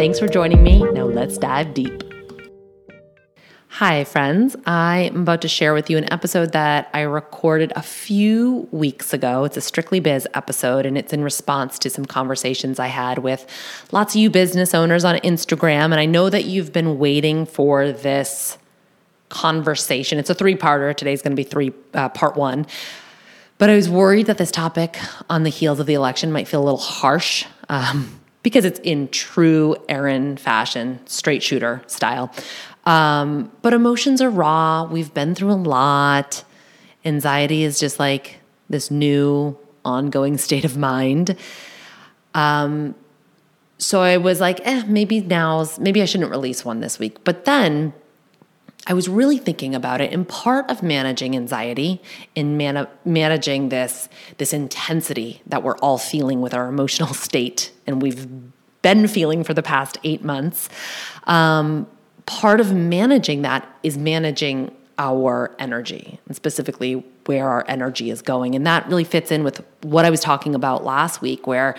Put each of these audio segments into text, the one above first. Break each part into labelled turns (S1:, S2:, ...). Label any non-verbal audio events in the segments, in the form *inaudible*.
S1: Thanks for joining me. Now let's dive deep. Hi, friends. I am about to share with you an episode that I recorded a few weeks ago. It's a Strictly Biz episode, and it's in response to some conversations I had with lots of you business owners on Instagram. And I know that you've been waiting for this conversation. It's a three parter. Today's going to be three, uh, part one. But I was worried that this topic on the heels of the election might feel a little harsh. Um, because it's in true Erin fashion, straight shooter style. Um, but emotions are raw. We've been through a lot. Anxiety is just like this new ongoing *laughs* state of mind. Um, so I was like, eh, maybe now's, maybe I shouldn't release one this week. But then I was really thinking about it. And part of managing anxiety and man- managing this, this intensity that we're all feeling with our emotional *laughs* state, and we've been feeling for the past eight months, um, part of managing that is managing our energy, and specifically where our energy is going. And that really fits in with what I was talking about last week, where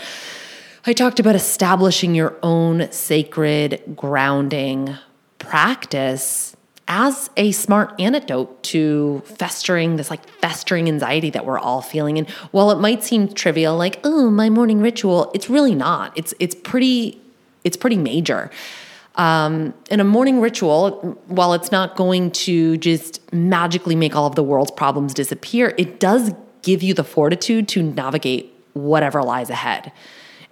S1: I talked about establishing your own sacred grounding practice as a smart antidote to festering this like festering anxiety that we're all feeling. And while it might seem trivial like oh my morning ritual it's really not. It's it's pretty it's pretty major. Um, and a morning ritual while it's not going to just magically make all of the world's problems disappear it does give you the fortitude to navigate whatever lies ahead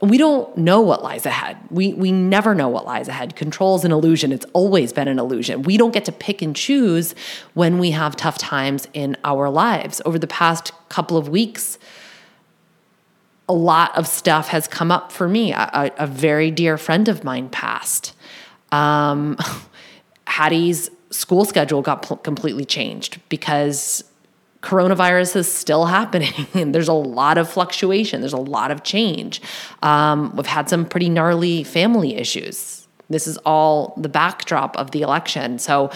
S1: and we don't know what lies ahead. We, we never know what lies ahead. Control is an illusion. It's always been an illusion. We don't get to pick and choose when we have tough times in our lives. Over the past couple of weeks, a lot of stuff has come up for me. A, a very dear friend of mine passed. Um, *laughs* Hattie's school schedule got pl- completely changed because coronavirus is still *laughs* happening. And there's a lot of fluctuation. There's a lot of change. Um, we've had some pretty gnarly family issues. This is all the backdrop of the election. So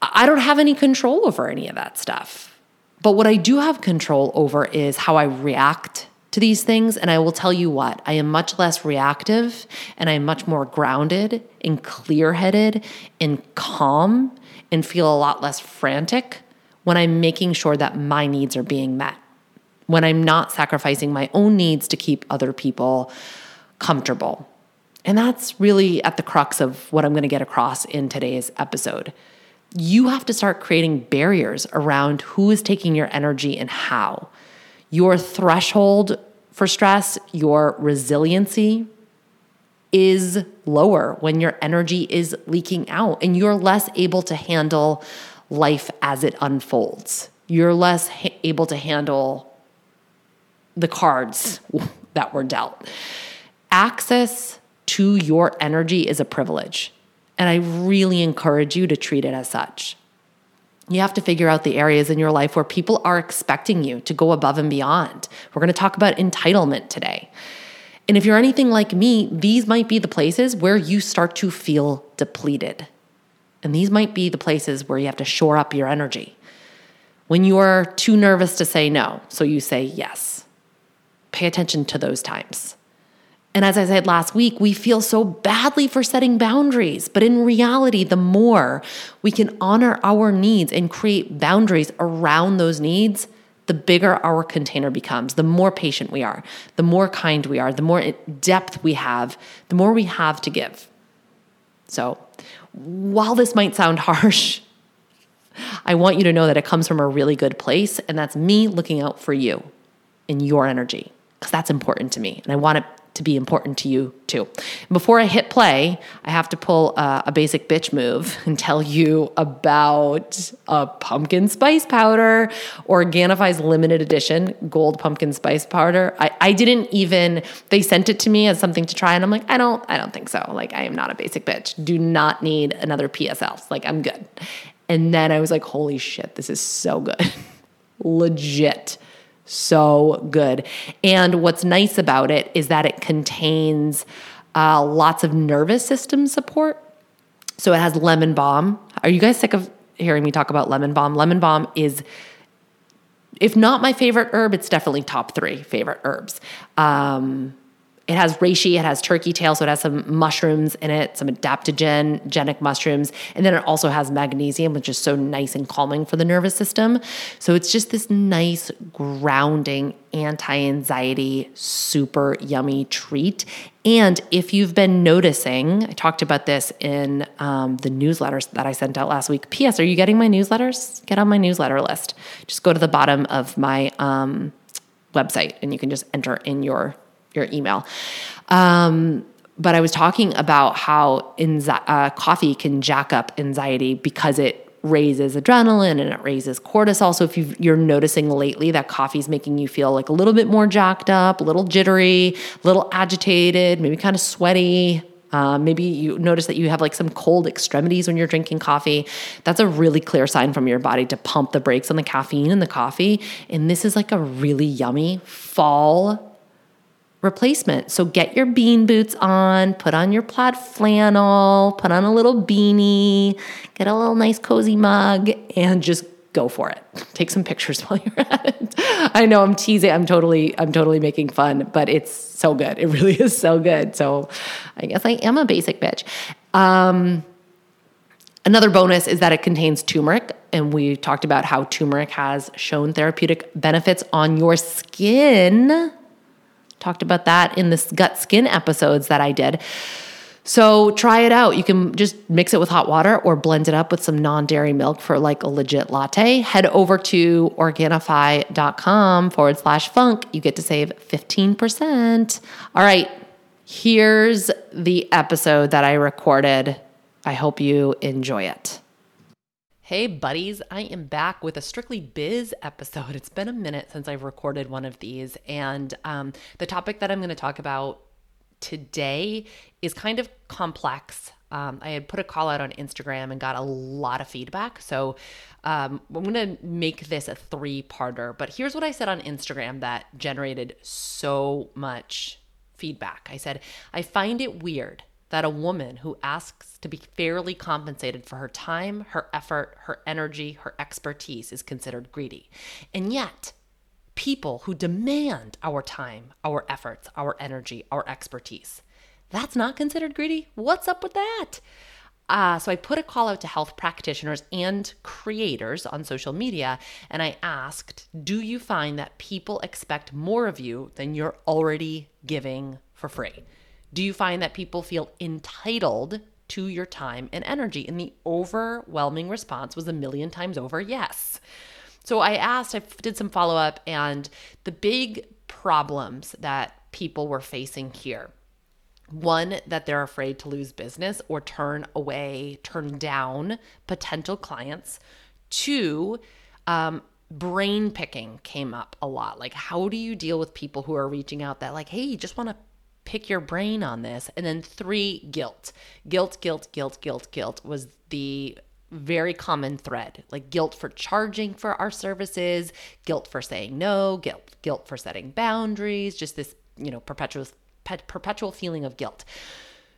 S1: i don't have any control over any of that stuff. But what i do have control over is how i react to these things. And i will tell you what i am much less reactive and i'm much more grounded and clear-headed and calm and feel a lot less frantic when I'm making sure that my needs are being met, when I'm not sacrificing my own needs to keep other people comfortable. And that's really at the crux of what I'm going to get across in today's episode. You have to start creating barriers around who is taking your energy and how. Your threshold for stress, your resiliency is lower when your energy is leaking out and you're less able to handle life as it unfolds. You're less ha- able to handle the cards *laughs* that were dealt. Access to your energy is a privilege, and I really encourage you to treat it as such. You have to figure out the areas in your life where people are expecting you to go above and beyond. We're going to talk about entitlement today. And if you're anything like me, these might be the places where you start to feel depleted. And these might be the places where you have to shore up your energy. When you're too nervous to say no, so you say yes. Pay attention to those times. And as I said last week, we feel so badly for setting boundaries. But in reality, the more we can honor our needs and create boundaries around those needs, the bigger our container becomes, the more patient we are, the more kind we are, the more depth we have, the more we have to give. So, while this might sound *laughs* harsh, I want you to know that it comes from a really good place, and that's me looking out for you and your energy because that's important to me. And I want it to be important to you too. Before I hit play, I have to pull a, a basic bitch move and tell you about a pumpkin spice powder, Organifi's limited edition gold pumpkin spice powder. I, I didn't even, they sent it to me as something to try, and I'm like, I don't, I don't think so. Like, I am not a basic bitch. Do not need another PSL. Like, I'm good. And then I was like, holy shit, this is so good. *laughs* Legit so good. And what's nice about it is that it contains uh, lots of nervous system support. So it has lemon balm. Are you guys sick of hearing me talk about lemon balm? Lemon balm is, if not my favorite herb, it's definitely top three favorite herbs. Um, it has reishi, it has turkey tail, so it has some mushrooms in it, some adaptogenic mushrooms, and then it also has magnesium, which is so nice and calming for the nervous system. So it's just this nice, grounding, anti-anxiety, super yummy treat. And if you've been noticing, I talked about this in um, the newsletters that I sent out last week. P.S. Are you getting my newsletters? Get on my newsletter list. Just go to the bottom of my um, website, and you can just enter in your your email. Um, but I was talking about how uh, coffee can jack up anxiety because it raises adrenaline and it raises cortisol. So if you are noticing lately that coffee is making you feel like a little bit more jacked up, a little jittery, a little agitated, maybe kind of sweaty. Uh, maybe you notice that you have like some cold extremities when you're drinking coffee. That's a really clear sign from your body to pump the brakes on the caffeine in the coffee. And this is like a really yummy fall replacement. So get your bean boots on, put on your plaid flannel, put on a little beanie, get a little nice cozy mug, and just go for it. *laughs* Take some pictures *laughs* while you're at it. I know I'm teasing. I'm totally, I'm totally making fun, but it's so good. It really *laughs* is so good. So I guess I am a basic bitch. Um, Another bonus is that it contains turmeric, and we talked about how turmeric has shown therapeutic benefits on your skin. Talked about that in the gut skin episodes that I did. So try it out. You can just mix it with hot water or blend it up with some non dairy milk for like a legit latte. Head over to Organifi.com forward slash funk. You get to save 15%. All right, here's the episode that I recorded. I hope you enjoy it. Hey, buddies, I am back with a Strictly Biz episode. It's been a minute since I've recorded one of these. And um, the topic that I'm going to talk about today is kind of complex. Um, I had put a call out on Instagram and got a lot of feedback. So um, I'm going to make this a three parter. But here's what I said on Instagram that generated so much feedback. I said, I find it weird that a woman who asks to be fairly compensated for her time, her effort, her energy, her expertise is considered greedy. And yet, people who demand our time, our efforts, our energy, our expertise, that's not considered greedy. What's up with that? Uh, so I put a call out to health practitioners and creators on social media, and I asked, Do you find that people expect more of you than you're already giving for free? Do you find that people feel entitled to your time and energy? And the overwhelming response was a million times over yes. So I asked, I did some follow up, and the big problems that people were facing here one, that they're afraid to lose business or turn away, turn down potential clients. Two, um, brain picking came up a lot. Like, how do you deal with people who are reaching out that, like, hey, you just want to pick your brain on this. And then three, guilt. Guilt, guilt, guilt, guilt, guilt was the very common thread like guilt for charging for our services guilt for saying no guilt guilt for setting boundaries just this you know perpetual perpetual feeling of guilt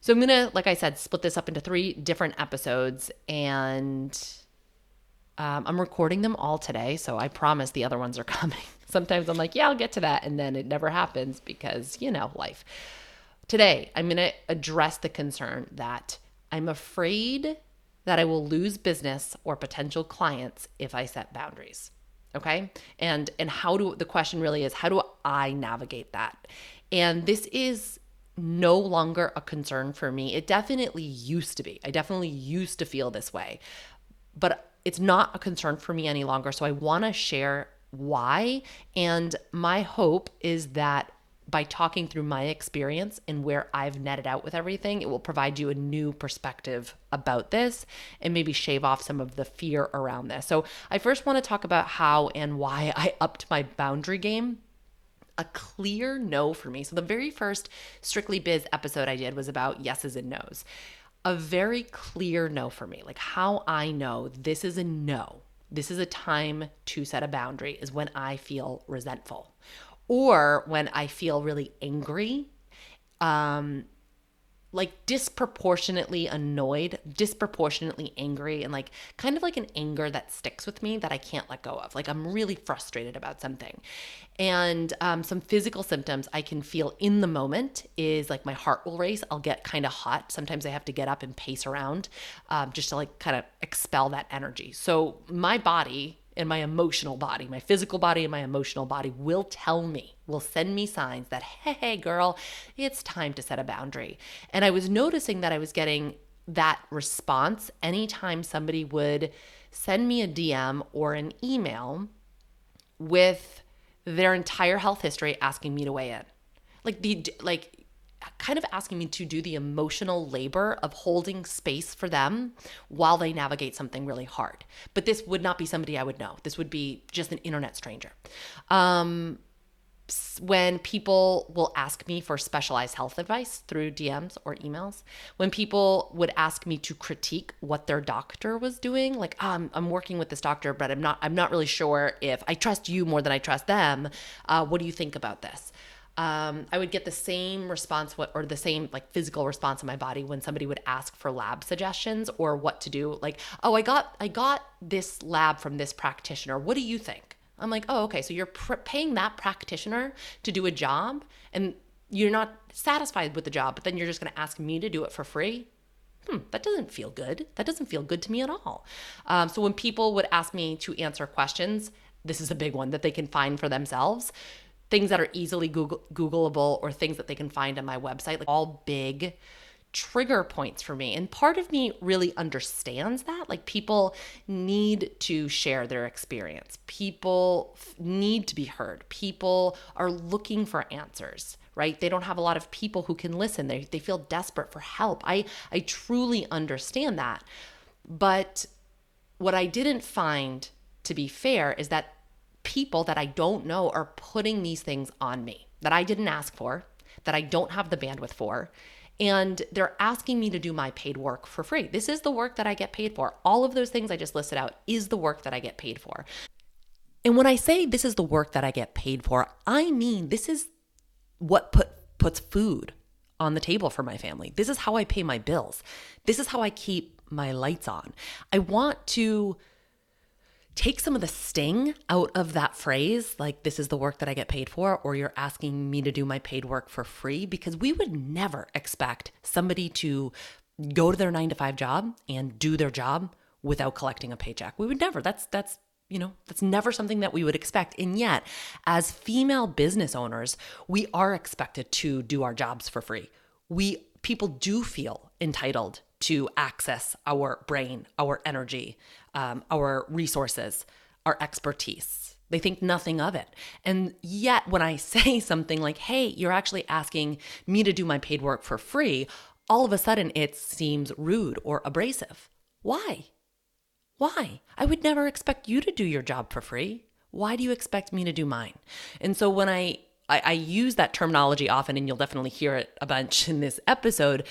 S1: so i'm gonna like i said split this up into three different episodes and um, i'm recording them all today so i promise the other ones are *laughs* coming sometimes i'm like yeah i'll get to that and then it never happens because you know life Today, I'm going to address the concern that I'm afraid that I will lose business or potential clients if I set boundaries. Okay? And and how do the question really is how do I navigate that? And this is no longer a concern for me. It definitely used to be. I definitely used to feel this way, but it's not a concern for me any longer. So I want to share why. And my hope is that by talking through my experience and where I've netted out with everything, it will provide you a new perspective about this and maybe shave off some of the fear around this. So, I first want to talk about how and why I upped my boundary game. A clear no for me. So, the very first Strictly Biz episode I did was about yeses and nos. A very clear no for me, like how I know this is a no. This is a time to set a boundary, is when I feel resentful or when I feel really angry, um, like disproportionately annoyed, disproportionately angry, and like kind of like an anger that sticks with me that I can't let go of. Like I'm really frustrated about something. And um, some physical symptoms I can feel in the moment is like my heart will race. I'll get kind of hot. Sometimes I have to get up and pace around um, just to like kind of expel that energy. So my body and my emotional body, my physical body and my emotional body will tell me, will send me signs that, hey, girl, it's time to set a boundary. And I was noticing that I was getting that response anytime somebody would send me a DM or an email with their entire health history asking me to weigh in. Like the like kind of asking me to do the emotional labor of holding space for them while they navigate something really hard. But this would not be somebody I would know. This would be just an internet stranger. Um, when people will ask me for specialized health advice through DMs or emails, when people would ask me to critique what their doctor was doing, like oh, I'm, I'm working with this doctor, but I'm not I'm not really sure if I trust you more than I trust them. Uh, what do you think about this? Um, I would get the same response what, or the same like physical response in my body when somebody would ask for lab suggestions or what to do. Like, oh, I got I got this lab from this practitioner. What do you think? I'm like, oh, okay. So you're pr- paying that practitioner to do a job, and you're not satisfied with the job, but then you're just going to ask me to do it for free. Hmm, that doesn't feel good. That doesn't feel good to me at all. Um, so when people would ask me to answer questions, this is a big one that they can find for themselves things that are easily Google- Googleable or things that they can find on my website, like all big trigger points for me. And part of me really understands that. Like people need to share their experience, people need to be heard, people are looking for answers. Right? They don't have a lot of people who can listen. They, they feel desperate for help. I, I truly understand that. But what I didn't find to be fair is that people that I don't know are putting these things on me that I didn't ask for, that I don't have the bandwidth for. And they're asking me to do my paid work for free. This is the work that I get paid for. All of those things I just listed out is the work that I get paid for. And when I say this is the work that I get paid for, I mean this is what put puts food on the table for my family. This is how I pay my bills. This is how I keep my lights on. I want to take some of the sting out of that phrase, like, this is the work that I get paid for, or you're asking me to do my paid work for free, because we would never expect somebody to go to their nine to five job and do their job without collecting a paycheck. We would never. That's, that's, you know, that's never something that we would expect. And yet, as female business owners, we are expected to do our jobs for free. We people do feel entitled to access our brain, our energy, um, our resources, our expertise. They think nothing of it. And yet, when I *laughs* say something like, hey, you're actually asking me to do my paid work for free, all of a sudden it seems rude or abrasive. Why? Why? I would never expect you to do your job for free. Why do you expect me to do mine? And so when I, I, I use that terminology often, and you'll definitely hear it a bunch *laughs* in this episode,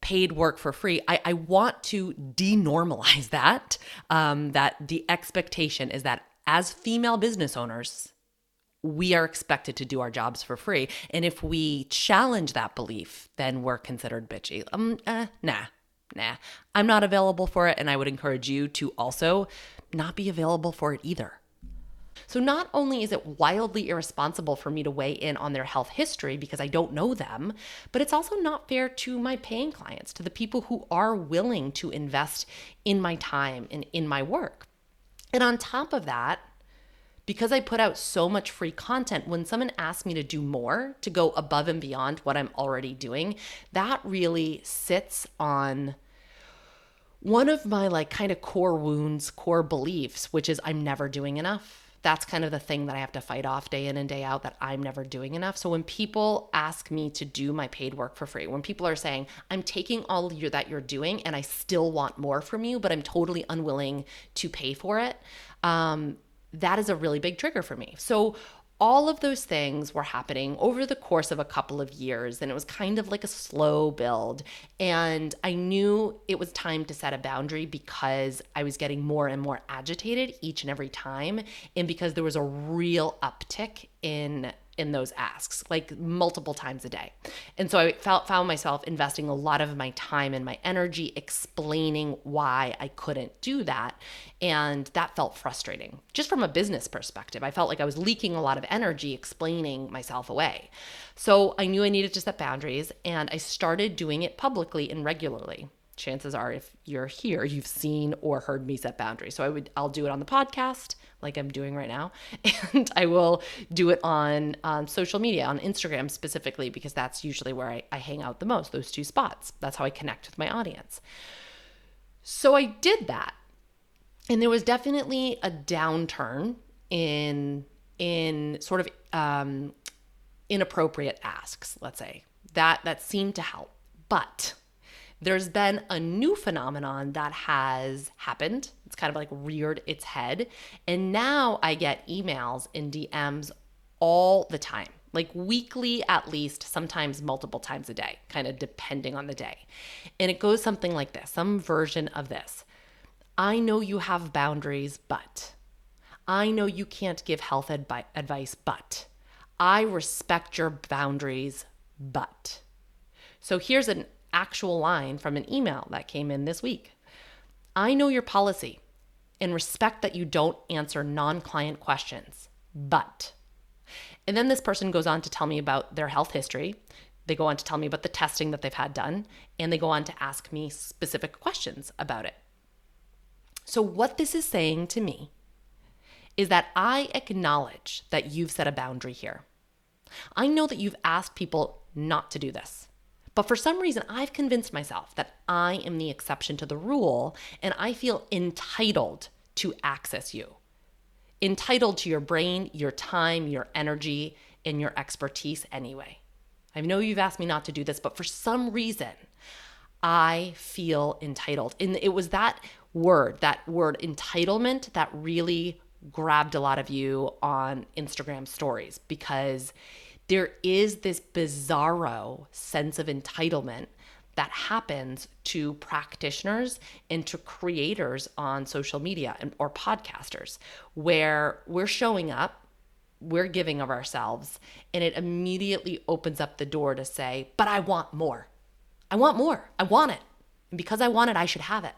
S1: paid work for free. I, I want to denormalize *laughs* that. Um, that the expectation is that as female business owners, we are expected to do our jobs for free. And if we challenge that belief, then we're considered bitchy. Um, uh, nah, nah. I'm not available for it. And I would encourage you to also not be available for it either. So not only is it wildly irresponsible for me to weigh in on their health history because I don't know them, but it's also not fair to my paying clients, to the people who are willing to invest in my time and in my work. And on top of that, because I put out so much free content, when someone asks me to do more, to go above and beyond what I'm already doing, that really sits on one of my like kind of core wounds, core beliefs, which is I'm never doing enough that's kind of the thing that I have to fight off day in and day out that I'm never doing enough. So when people ask me to do my paid work for free, when people are saying, I'm taking all you, that you're doing and I still want more from you, but I'm totally unwilling to pay for it, um, that is a really big trigger for me. So all of those things were happening over the course of a couple of years and it was kind of like a slow build. And i knew it was time to set a boundary because i was getting more and more agitated each and every time and because there was a real uptick in in those asks like multiple times a day. And so I felt found myself investing a lot of my time and my energy explaining why I couldn't do that and that felt frustrating. Just from a business perspective, I felt like I was leaking a lot of energy explaining myself away. So I knew I needed to set boundaries and I started doing it publicly and regularly chances are if you're here you've seen or heard me set boundaries. So i would i'll do it on the podcast like i'm doing right now *laughs* and i will do it on um, social media on instagram specifically because that's usually where I, I hang out the most those two spots. That's how i connect with my audience. So i did that. And there was definitely a downturn in in sort of um, inappropriate asks let's say. That that seemed to help. But there's been a new phenomenon that has happened. It's kind of like reared its head. And now I get emails and DMs all the time, like weekly at least, sometimes multiple times a day, kind of depending on the day. And it goes something like this some version of this I know you have boundaries, but I know you can't give health advi- advice, but I respect your boundaries, but. So here's an actual line from an email that came in this week. I know your policy and respect that you don't answer non client questions, but. And then this person goes on to tell me about their health history. They go on to tell me about the testing that they've had done, and they go on to ask me specific questions about it. So, what this is saying to me is that I acknowledge that you've set a boundary here. I know that you've asked people not to do this. But for some reason, I've convinced myself that I am the exception to the rule and I feel entitled to access you. Entitled to your brain, your time, your energy, and your expertise anyway. I know you've asked me not to do this, but for some reason, I feel entitled. And it was that word, that word entitlement, that really grabbed a lot of you on Instagram stories because there is this bizarro sense of entitlement that happens to practitioners and to creators on social media and, or podcasters where we're showing up we're giving of ourselves and it immediately opens up the door to say but i want more. I want more. I want it. And because i want it i should have it.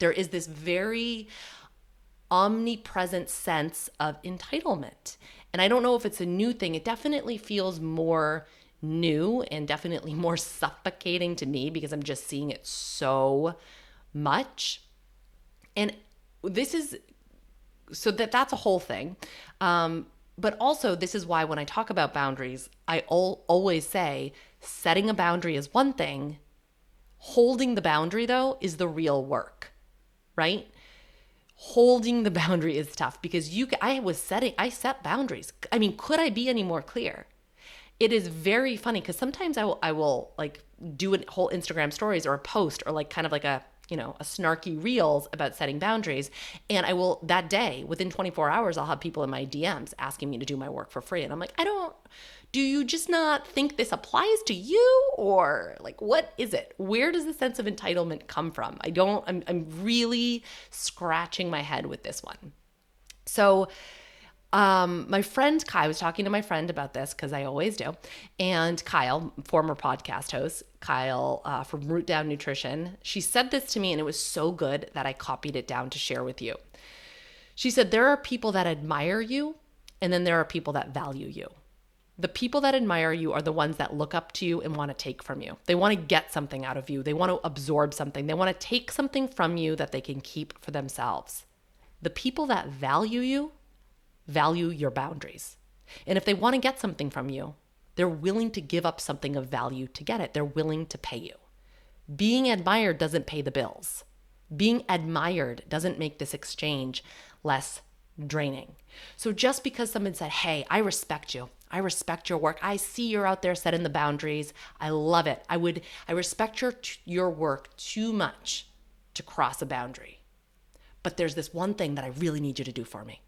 S1: There is this very omnipresent sense of entitlement and I don't know if it's a new thing. It definitely feels more new and definitely *laughs* more suffocating to me because I'm just seeing it so much. And this is so that that's a whole thing. Um, but also, this is why when I talk about boundaries, I al- always say setting a boundary is one thing, holding the boundary, though, is the real work, right? Holding the boundary is tough because you I was setting I set boundaries. I mean, could I be any more clear? It is very funny because sometimes I will I will like do a whole Instagram stories or a post or like kind of like a you know a snarky reels about setting boundaries and i will that day within 24 hours i'll have people in my dms asking me to do my work for free and i'm like i don't do you just not think this applies to you or like what is it where does the sense of entitlement come from i don't i'm, I'm really scratching my head with this one so um, my friend Kai was talking to my friend about this because I always do, and Kyle, former podcast host, Kyle uh, from Root Down Nutrition, she said this to me, and it was so good that I copied it down to share with you. She said, There are people that admire you, and then there are people that value you. The people that admire you are the ones that look up to you and want to take from you. They want to get something out of you, they want to absorb something, they want to take something from you that they can keep for themselves. The people that value you value your boundaries. And if they want to get something from you, they're willing to give up something of value to get it. They're willing to pay you. Being admired doesn't pay the bills. Being admired doesn't make this exchange less draining. So just because someone said, Hey, I respect you. I respect your work. I see you're out there setting the boundaries. I love it. I would I respect your your work too much to cross a boundary. But there's this one thing that I really need you to do for me.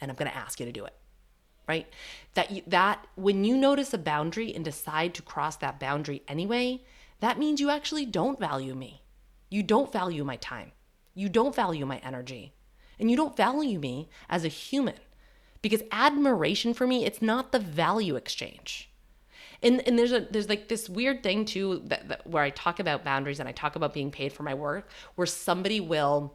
S1: And I'm going to ask you to do it. Right? That you, that when you notice a boundary and decide to cross that boundary anyway, that means you actually don't value me. You don't value my time. You don't value my energy. And you don't value me as a human. Because admiration for me, it's not the value exchange. And, and there's a there's like this weird thing too that, that where I talk about boundaries and I talk about being paid for my work, where somebody will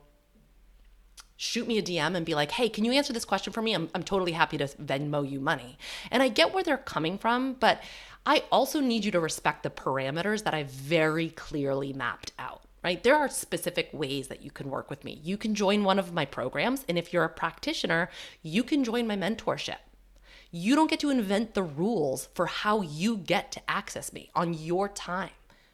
S1: shoot me a DM and be like, hey, can you answer this question for me? I'm, I'm totally happy to Venmo you money. And I get where they're coming from, but I also need you to respect the parameters that I very clearly mapped out. Right? There are specific ways that you can work with me. You can join one of my programs, and if you're a practitioner, you can join my mentorship. You don't get to invent the rules for how you get to access me on your time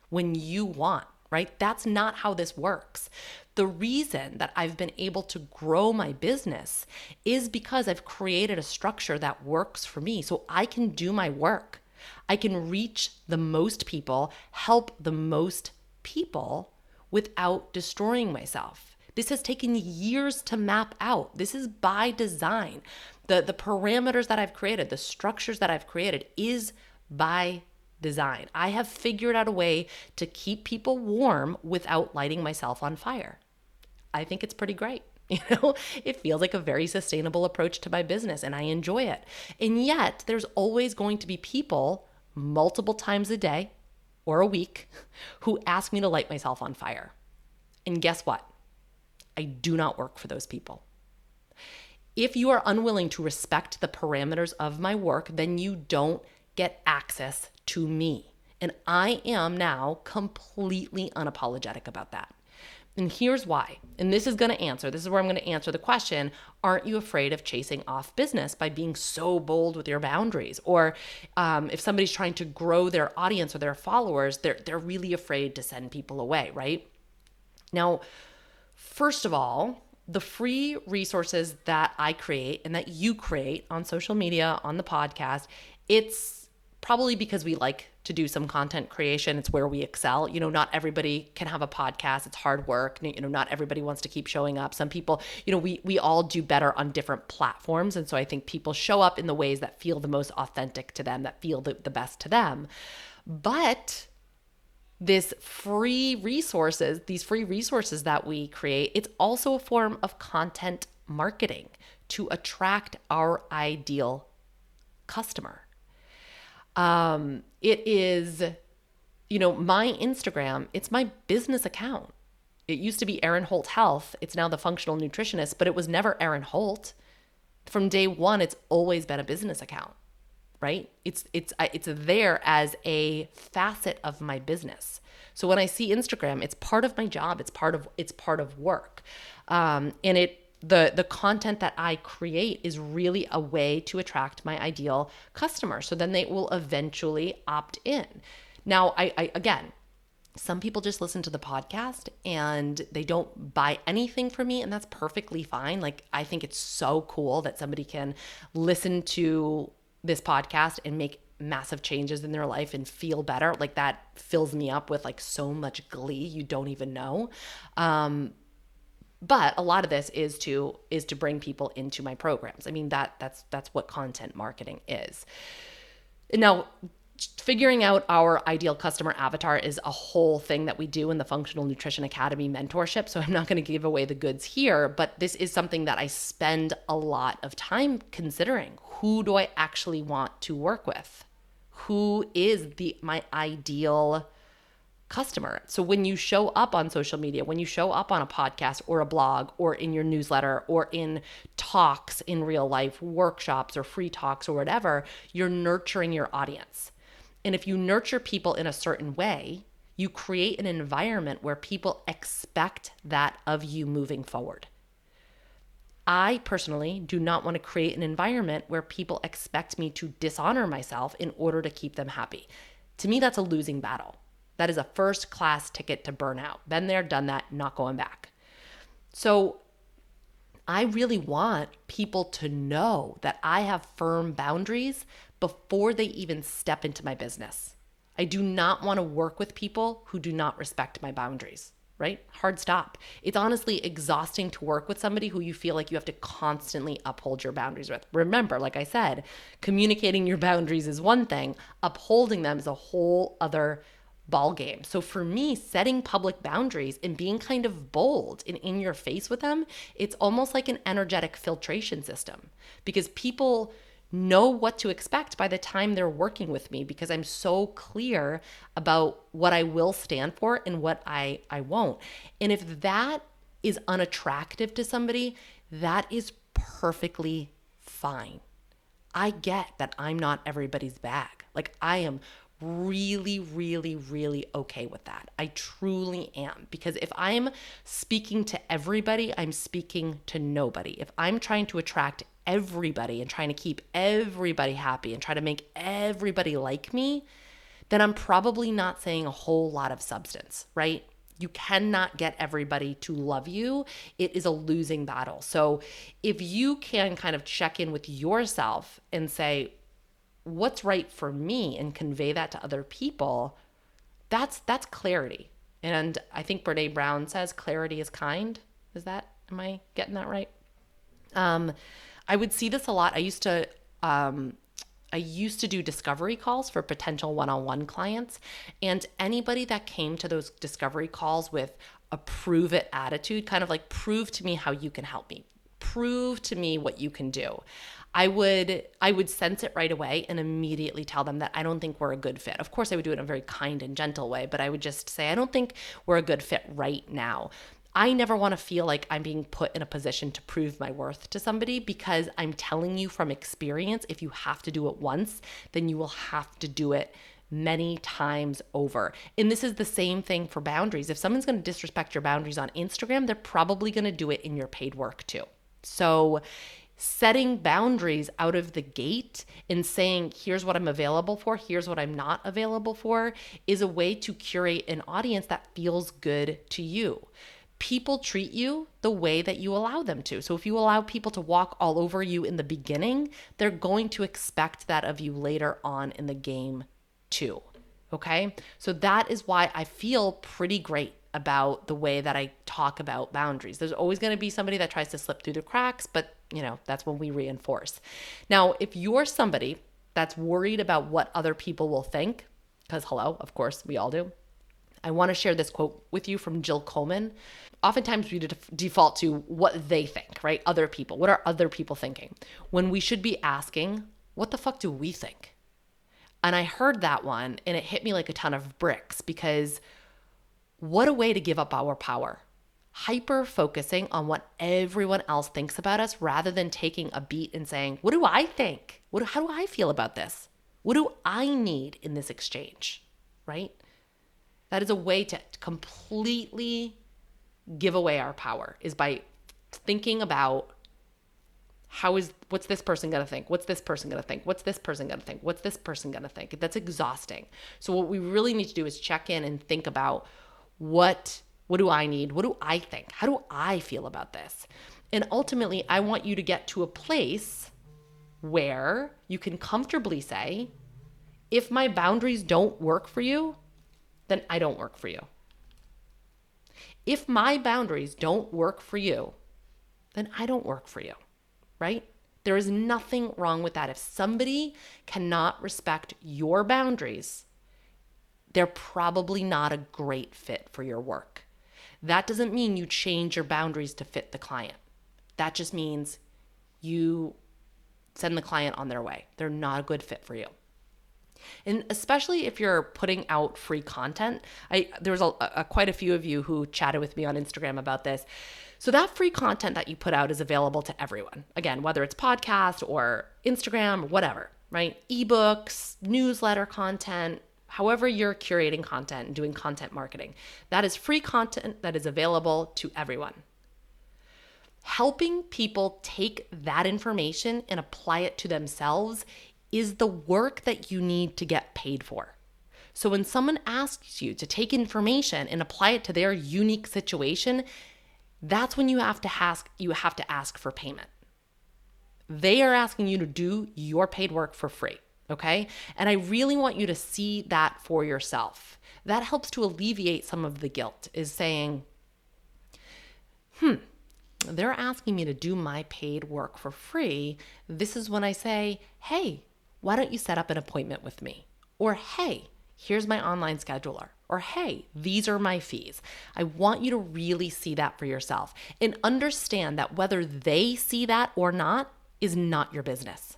S1: when you want, right? That's not how this works. The reason that I've been able to grow my business is because I've created a structure that works for me so I can do my work. I can reach the most people, help the most people without destroying myself. This has taken years to map out. This is by design. The, the parameters that I've created, the structures that I've created is by design. I have figured out a way to keep people warm without lighting myself on fire. I think it's pretty great. *laughs* You know, it feels like a very sustainable approach to my business and I enjoy it. And yet, there's always going to be people multiple times a day or a week who ask me to light myself on fire. And guess what? I do not work for those people. If you are unwilling to respect the parameters of my work, then you don't get access to me. And I am now completely unapologetic about that. And here's why. And this is going to answer, this is where I'm going to answer the question Aren't you afraid of chasing off business by being so bold with your boundaries? Or um, if somebody's trying to grow their audience or their followers, they're, they're really afraid to send people away, right? Now, first of all, the free resources that I create and that you create on social media, on the podcast, it's probably because we like to do some content creation. It's where we excel. You know, not everybody can have a podcast. It's hard work. You know, not everybody wants to keep showing up. Some people, you know, we we all do better on different platforms. And so I think people show up in the ways that feel the most authentic to them, that feel the, the best to them. But this free resources, these free resources that we create, it's also a form of content marketing to attract our ideal customer. Um, it is, you know, my Instagram, it's my business account. It used to be Erin Holt Health. It's now the functional nutritionist, but it was never Erin Holt. From day one, it's always been a business account, right? It's it's it's there as a facet of my business. So when I see Instagram, it's part of my job. It's part of it's part of work, um, and it the the content that I create is really a way to attract my ideal customer. So then they will eventually opt in. Now, I, I again, some people just listen to the podcast and they don't buy anything from me, and that's perfectly fine. Like, I think it's so cool that somebody can listen to this podcast and make massive changes in their life and feel better. Like, that fills me up with like so much glee you don't even know. Um, but a lot of this is to is to bring people into my programs. I mean that that's that's what content marketing is. Now figuring out our ideal customer avatar is a whole thing that we do in the functional nutrition academy mentorship so i'm not going to give away the goods here but this is something that i spend a lot of time considering. Who do i actually want to work with? Who is the my ideal customer. So when you show up on social media, when you show up on a podcast or a blog or in your newsletter or in talks in real life, workshops or free talks or whatever, you're nurturing your audience. And if you nurture people in a certain way, you create an environment where people expect that of you moving forward. I personally do not want to create an environment where people expect me to dishonor myself in order to keep them happy. To me, that's a losing battle. That is a first class ticket to burnout. Been there, done that, not going back. So I really want people to know that I have firm boundaries before they even step into my business. I do not want to work with people who do not respect my boundaries, right? Hard stop. It's honestly exhausting to work with somebody who you feel like you have to constantly uphold your boundaries with. Remember, like I said, communicating your boundaries is one thing, upholding them is a whole other ball game. So for me, setting public boundaries and being kind of bold and in your face with them, it's almost like an energetic filtration system because people know what to expect by the time they're working with me because I'm so clear about what I will stand for and what I I won't. And if that is unattractive to somebody, that is perfectly fine. I get that I'm not everybody's bag. Like I am really, really, really okay with that. I truly am. Because if I'm speaking to everybody, I'm speaking to nobody. If I'm trying to attract everybody and trying to keep everybody happy and try to make everybody like me, then I'm probably not saying a whole lot of substance, right? You cannot get everybody to love you. It is a losing battle. So if you can kind of check in with yourself and say, what's right for me and convey that to other people, that's that's clarity. And I think Brene Brown says clarity is kind. Is that am I getting that right? Um, I would see this a lot. I used to um, I used to do discovery calls for potential one-on-one clients, and anybody that came to those discovery calls with a prove it attitude, kind of like prove to me how you can help me, prove to me what you can do. I would I would sense it right away and immediately tell them that I don't think we're a good fit. Of course, I would do it in a very kind and gentle way, but I would just say I don't think we're a good fit right now. I never want to feel like I'm being put in a position to prove my worth to somebody because I'm telling you from experience if you have to do it once, then you will have to do it many times over. And this is the same thing for boundaries. If someone's going to disrespect your boundaries on Instagram, they're probably going to do it in your paid work too. So setting boundaries out of the gate and saying, here's what I'm available for, here's what I'm not available for, is a way to curate an audience that feels good to you. People treat you the way that you allow them to. So, if you allow people to walk all over you in the beginning, they're going to expect that of you later on in the game, too. Okay. So, that is why I feel pretty great about the way that I talk about boundaries. There's always going to be somebody that tries to slip through the cracks, but you know, that's when we reinforce. Now, if you're somebody that's worried about what other people will think, because hello, of course, we all do. I want to share this quote with you from Jill Coleman. Oftentimes we default to what they think, right? Other people. What are other people thinking? When we should be asking, what the fuck do we think? And I heard that one and it hit me like a ton of bricks because what a way to give up our power. Hyper focusing on what everyone else thinks about us rather than taking a beat and saying, What do I think? What, how do I feel about this? What do I need in this exchange? Right? That is a way to completely give away our power, is by thinking about how is what's this person going to think what's this person going to think what's this person going to think what's this person going to think that's exhausting so what we really need to do is check in and think about what what do I need? What do I think? How do I feel about this? And ultimately, I want you to get to a place where you can comfortably say, if my boundaries don't work for you, then I don't work for you. If my boundaries don't work for you, then I don't work for you, right? There is nothing wrong with that. If somebody cannot respect your boundaries, they're probably not a great fit for your work. That doesn't mean you change your boundaries to fit the client. That just means you send the client on their way. They're not a good fit for you. And especially if you're putting out free content, I there was a, a, quite a few of you who chatted with me on Instagram about this. So that free content that you put out is available to everyone. Again, whether it's podcast or Instagram or whatever, right? Ebooks, newsletter content, however you're curating content and doing content marketing. That is free content that is available to everyone. helping people take that information and apply it to themselves is the work that you need to get paid for. So when someone asks you to take information and apply it to their unique situation, that's when you have to ask you have to ask for payment. They are asking you to do your paid work for free, okay? And I really want you to see that for yourself. That helps to alleviate some of the guilt is saying, "Hmm, they're asking me to do my paid work for free." This is when I say, "Hey, why don't you set up an appointment with me?" Or, "Hey, here's my online scheduler. Or, hey, these are my fees. I want you to really see that for yourself and understand that whether they see that or not is not your business.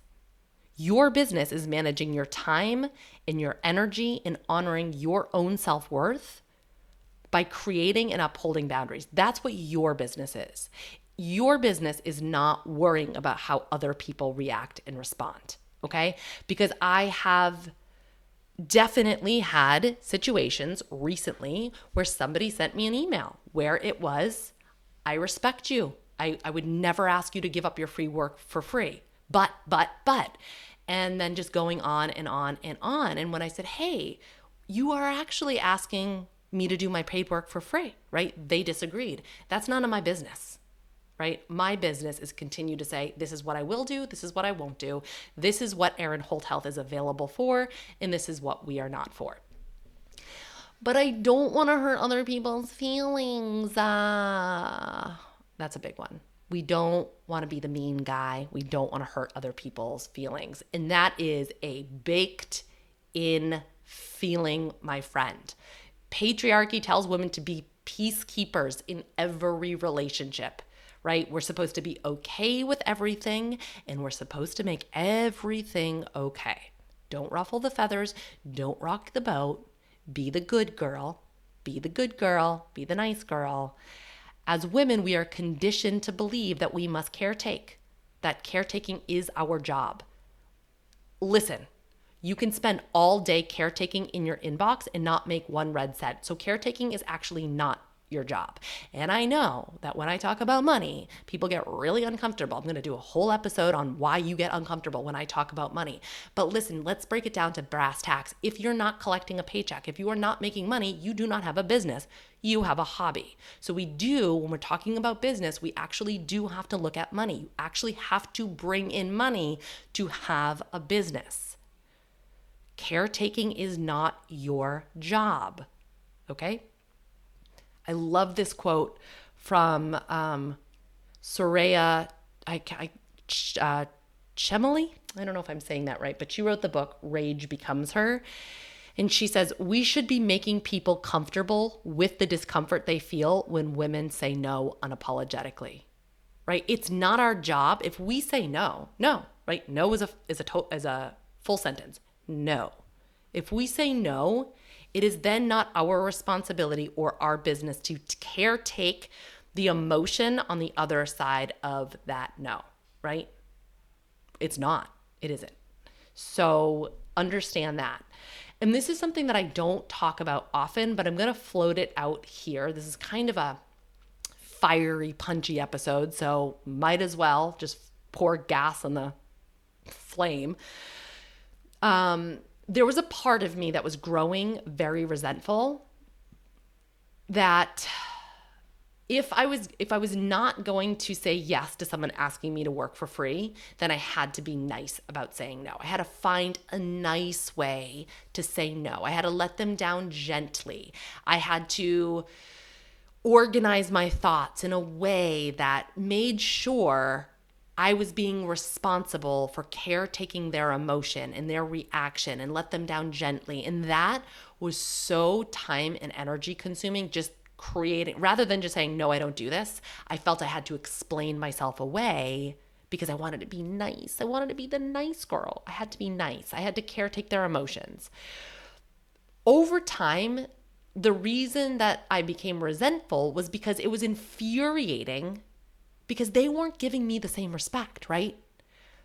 S1: Your business is managing your time and your energy and honoring your own self worth by creating and upholding boundaries. That's what your business is. Your business is not worrying about how other people react and respond. Okay. Because I have definitely had situations recently where somebody sent me an email where it was, I respect you. I, I would never ask you to give up your free work for free. But, but, but. And then just going on and on and on. And when I said, hey, you are actually asking me to do my paid work for free, right? They disagreed. That's none of my business right? My business is continue to say, this is what I will do, this is what I won't do, this is what Erin Holt Health is available for, and this is what we are not for. But I don't want to hurt other people's feelings. Uh, that's a big one. We don't want to be the mean guy. We don't want to hurt other people's feelings. And that is a baked in feeling, my friend. Patriarchy tells women to be peacekeepers in every relationship right? We're supposed to be okay with everything and we're supposed to make everything okay. Don't ruffle the feathers, don't rock the boat, be the good girl, be the good girl, be the nice girl. As women, we are conditioned to believe that we must caretake, that caretaking is our job. Listen, you can spend all day caretaking in your inbox and not make one red cent. So, caretaking is actually not your job. And I know that when I talk about money, people get really uncomfortable. I'm going to do a whole episode on why you get uncomfortable when I talk about money. But listen, let's break it down to brass tacks. If you're not collecting a paycheck, if you are not making money, you do not have a business. You have a hobby. So we do, when we're talking about business, we actually do have to look at money. You actually have to bring in money to have a business. Caretaking is not your job. Okay? I love this quote from um, Soraya I, I, uh, Chemaly. I don't know if I'm saying that right, but she wrote the book Rage Becomes Her. And she says, We should be making people comfortable with the discomfort they feel when women say no unapologetically. Right? It's not our job if we say no. No, right? No is a is a to, is a full sentence. No. If we say no, it is then not our responsibility or our business to caretake the emotion on the other side of that no, right? It's not. It isn't. So understand that. And this is something that I don't talk about often, but I'm going to float it out here. This is kind of a fiery, punchy episode, so might as well just pour gas on the flame. Um, there was a part of me that was growing very resentful that if I was if I was not going to say yes to someone asking me to work for free, then I had to be nice about saying no. I had to find a nice way to say no. I had to let them down gently. I had to organize my thoughts in a way that made sure I was being responsible for caretaking their emotion and their reaction and let them down gently. And that was so time and energy consuming, just creating, rather than just saying, no, I don't do this, I felt I had to explain myself away because I wanted to be nice. I wanted to be the nice girl. I had to be nice. I had to caretake their emotions. Over time, the reason that I became resentful was because it was infuriating because they weren't giving me the same respect, right?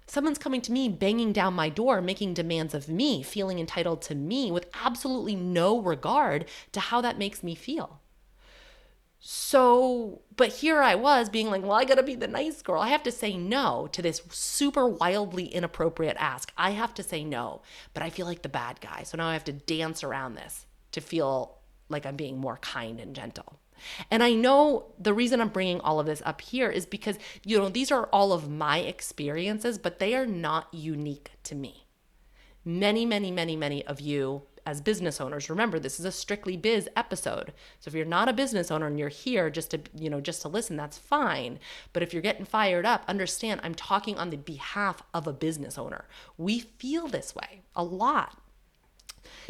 S1: Someone's coming to me, banging down my door, making demands of me, feeling entitled to me with absolutely no regard to how that makes me feel. So, but here I was being like, well, I gotta be the nice girl. I have to say no to this super wildly inappropriate ask. I have to say no, but I feel like the bad guy. So now I have to dance around this to feel like I'm being more kind and gentle. And I know the reason I'm bringing all of this up here is because, you know, these are all of my experiences, but they are not unique to me. Many, many, many, many of you as business owners remember this is a strictly biz episode. So if you're not a business owner and you're here just to you know just to listen that's fine. But if you're getting fired up understand i'm talking on the behalf of a business owner. We feel this way a lot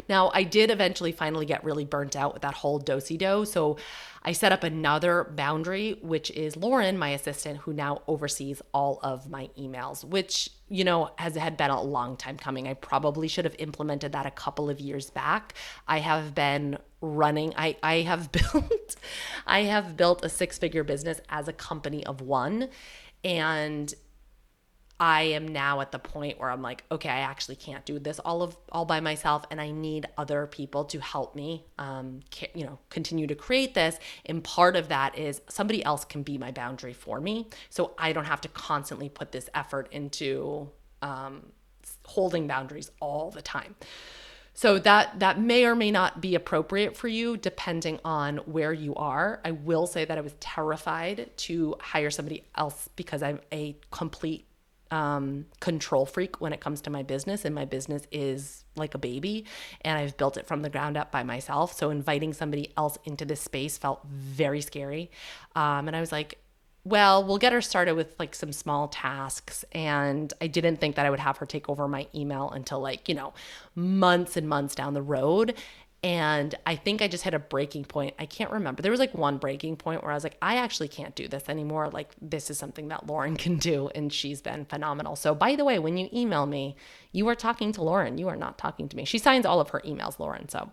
S1: now, I did eventually finally get really burnt out with that whole dosey do. So I set up another boundary, which is Lauren, my assistant, who now oversees all of my emails, which, you know, has had been a long time coming. I probably should have implemented that a couple of years back. I have been running, I, I have *laughs* built, I have built a six-figure business as a company of one. And I am now at the point where I'm like, okay, I actually can't do this all of all by myself, and I need other people to help me, um, you know, continue to create this. And part of that is somebody else can be my boundary for me, so I don't have to constantly put this effort into um, holding boundaries all the time. So that that may or may not be appropriate for you depending on where you are. I will say that I was terrified to hire somebody else because I'm a complete um, control freak when it comes to my business, and my business is like a baby, and I've built it from the ground up by myself. So inviting somebody else into this space felt very scary, um, and I was like, well, we'll get her started with like some small tasks. And I didn't think that I would have her take over my email until like, you know, months and months down the road. And I think I just hit a breaking point. I can't remember. There was like one breaking point where I was like, I actually can't do this anymore. Like, this is something that Lauren *laughs* can do. And she's been phenomenal. So, by the way, when you email me, you are talking to Lauren. You are not talking to me. She signs all of her emails, Lauren. So,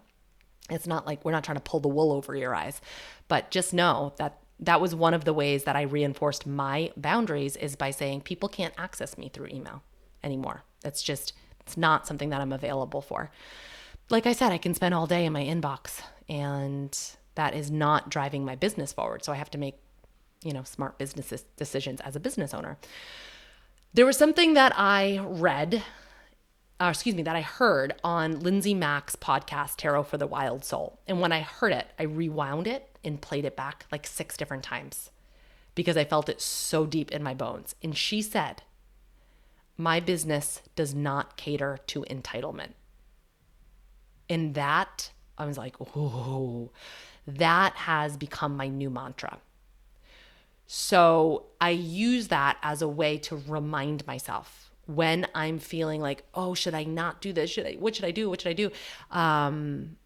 S1: it's not like we're not trying to pull the wool over your eyes. But just know that that was one of the ways that I reinforced my boundaries is by saying people can't access me through email anymore. It's just, it's not something that I'm available for like I said, I can spend all day in my inbox and that is not driving my business forward. So I have to make, you know, smart business decisions as a business owner. There was something that I read, uh, excuse me, that I heard on Lindsay Mack's podcast, Tarot for the Wild Soul. And when I heard it, I rewound it and played it back like six different times because I felt it so deep in my bones. And she said, My business does not cater to entitlement. And that, I was like, oh, that has become my new mantra. So I use that as a way to remind myself when I'm feeling like, oh, should I not do this? Should I, what should I do? What should I do? Um,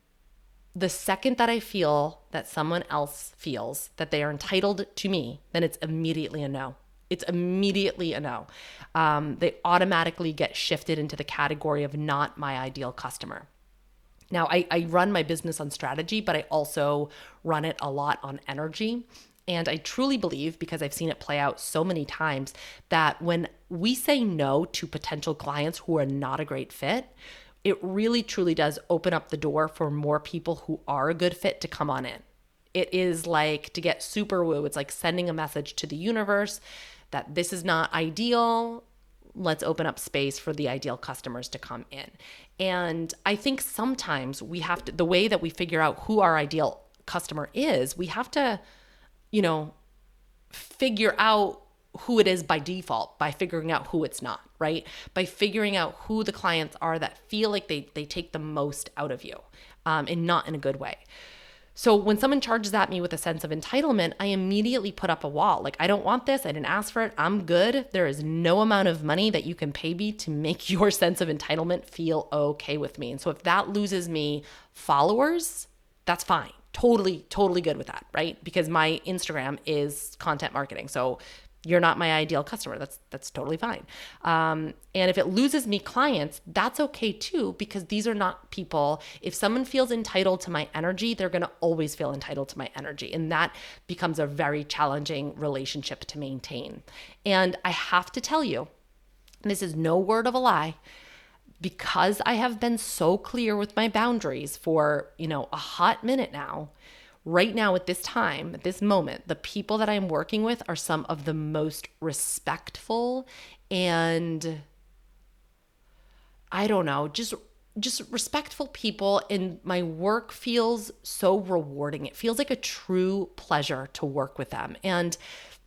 S1: the second that I feel that someone else feels that they are entitled to me, then it's immediately a no. It's immediately a no. Um, they automatically get shifted into the category of not my ideal customer. Now, I, I run my business on strategy, but I also run it a lot on energy. And I truly believe, because I've seen it play out so many times, that when we say no to potential clients who are not a great fit, it really truly does open up the door for more people who are a good fit to come on in. It is like to get super woo, it's like sending a message to the universe that this is not ideal let's open up space for the ideal customers to come in. And I think sometimes we have to, the way that we figure out who our ideal customer is, we have to, you know, figure out who it is by default by figuring out who it's not, right? By figuring out who the clients are that feel like they, they take the most out of you um, and not in a good way. So when someone charges at me with a sense of entitlement, I immediately put up a wall. Like, I don't want this. I didn't ask for it. I'm good. There is no amount of money that you can pay me to make *laughs* your sense of entitlement feel okay with me. And so if that loses me followers, that's fine. Totally, totally good with that, right? Because my Instagram is content marketing. So you're not my ideal customer. That's that's totally fine. Um, and if it loses me clients, that's okay too, because these are not people. If someone feels entitled to my energy, they're going to always feel entitled to my energy, and that becomes a very challenging relationship to maintain. And I have to tell you, this is no word of a lie. Because I have been so clear with my boundaries for, you know, a hot minute now, right now at this time, at this moment, the people that I'm working with are some of the most respectful and I don't know, just just respectful people and my work feels so rewarding. It feels like a true pleasure to work with them. And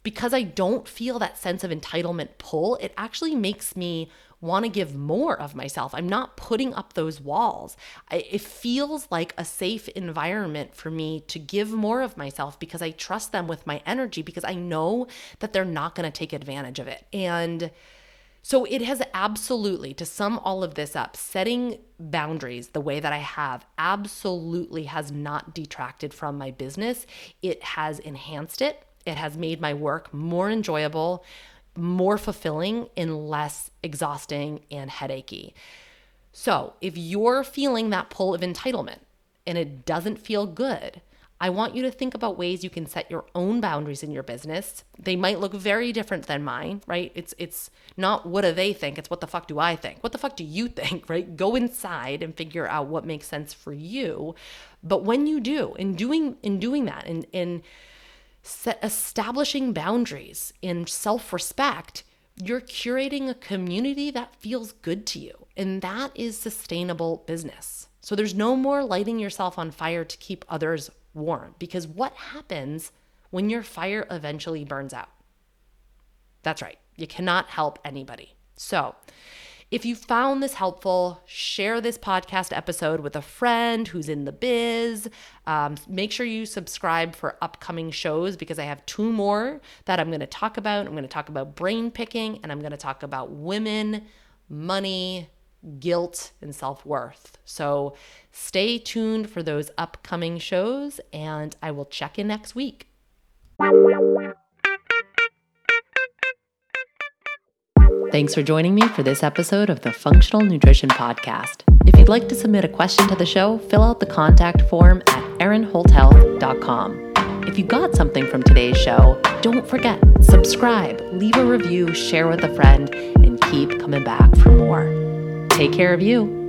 S1: because I don't feel that sense of entitlement pull, it actually makes me want to give more of myself. I'm not putting up those walls. I, it feels like a safe environment for me to give more of myself because I trust them with my energy because I know that they're not going to take advantage of it. And so it has absolutely, to sum all of this up, setting boundaries the way that I have absolutely has not detracted from my business. It has enhanced it. It has made my work more enjoyable, more fulfilling, and less exhausting and headachy. So if you're feeling that pull of entitlement and it doesn't feel good, I want you to think about ways you can set your own boundaries in your business. They might look very different than mine, right? It's it's not what do they think, it's what the fuck do I think? What the fuck do you *laughs* think, right? Go inside and figure out what makes sense for you. But when you do, in doing in doing that in in set, establishing boundaries in self-respect, you're curating a community that feels good to you. And that is sustainable business. So there's no more lighting yourself on fire to keep others warm because what happens when your fire eventually burns out? That's right, you cannot help anybody. So, if you found this helpful, share this podcast episode with a friend who's in the biz. Um, make sure you subscribe for upcoming shows because I have two more that I'm going to talk about. I'm going to talk about brain picking and I'm going to talk about women, money, guilt, and self worth. So stay tuned for those upcoming shows, and I will check in next week. Thanks for joining me for this episode of the Functional Nutrition Podcast. If you'd like to submit a question to the show, fill out the contact form at erinholthealth.com. If you got something from today's show, don't forget, subscribe, leave a review, share with a friend, and keep coming back for more. Take care of you.